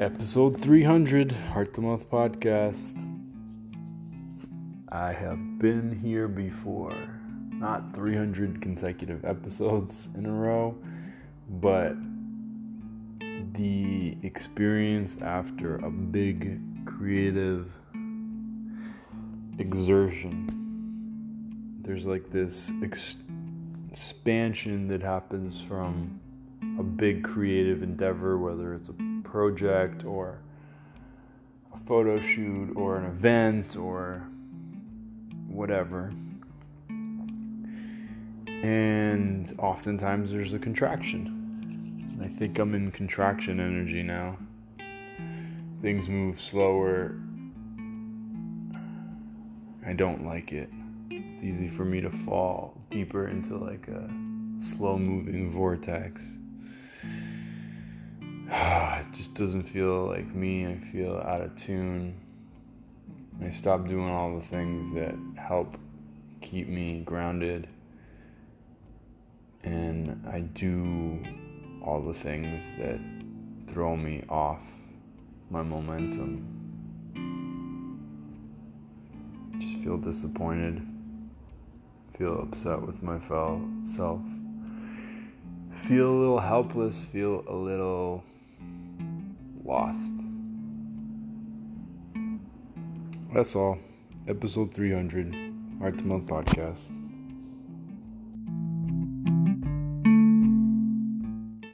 Episode 300, Heart to Mouth Podcast. I have been here before. Not 300 consecutive episodes in a row, but the experience after a big creative exertion. There's like this ex- expansion that happens from a big creative endeavor, whether it's a project or a photo shoot or an event or whatever. And oftentimes there's a contraction. I think I'm in contraction energy now. Things move slower. I don't like it. It's easy for me to fall deeper into like a slow moving vortex. Just doesn't feel like me. I feel out of tune. I stop doing all the things that help keep me grounded. And I do all the things that throw me off my momentum. Just feel disappointed, feel upset with my self, feel a little helpless, feel a little That's all. Episode 300, Heart to Mouth Podcast.